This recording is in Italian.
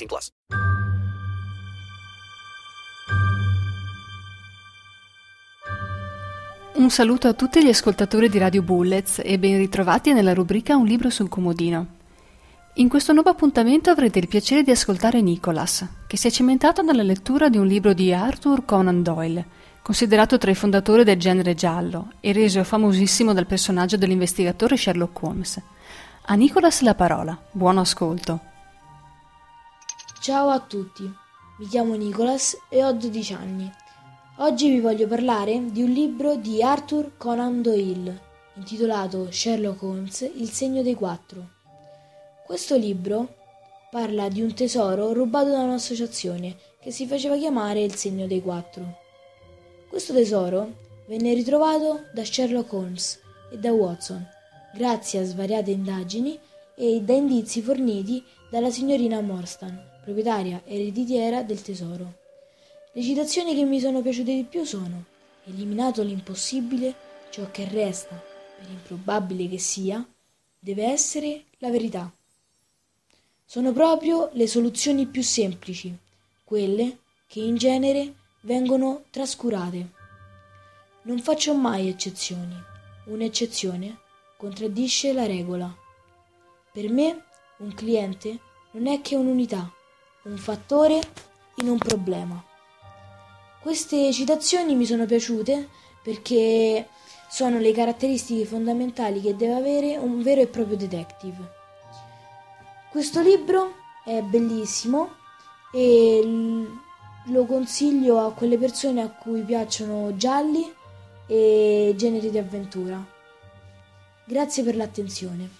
18 plus. Un saluto a tutti gli ascoltatori di Radio Bullets e ben ritrovati nella rubrica Un libro sul comodino. In questo nuovo appuntamento avrete il piacere di ascoltare Nicholas, che si è cimentato nella lettura di un libro di Arthur Conan Doyle, considerato tra i fondatori del genere giallo e reso famosissimo dal personaggio dell'investigatore Sherlock Holmes. A Nicholas la parola. Buon ascolto. Ciao a tutti, mi chiamo Nicholas e ho 12 anni. Oggi vi voglio parlare di un libro di Arthur Conan Doyle, intitolato Sherlock Holmes, Il segno dei quattro. Questo libro parla di un tesoro rubato da un'associazione che si faceva chiamare il segno dei quattro. Questo tesoro venne ritrovato da Sherlock Holmes e da Watson, grazie a svariate indagini e da indizi forniti dalla signorina Morstan, proprietaria ereditiera del tesoro. Le citazioni che mi sono piaciute di più sono Eliminato l'impossibile, ciò che resta, per improbabile che sia, deve essere la verità. Sono proprio le soluzioni più semplici, quelle che in genere vengono trascurate. Non faccio mai eccezioni. Un'eccezione contraddisce la regola. Per me un cliente non è che un'unità, un fattore in un problema. Queste citazioni mi sono piaciute perché sono le caratteristiche fondamentali che deve avere un vero e proprio detective. Questo libro è bellissimo e lo consiglio a quelle persone a cui piacciono gialli e generi di avventura. Grazie per l'attenzione.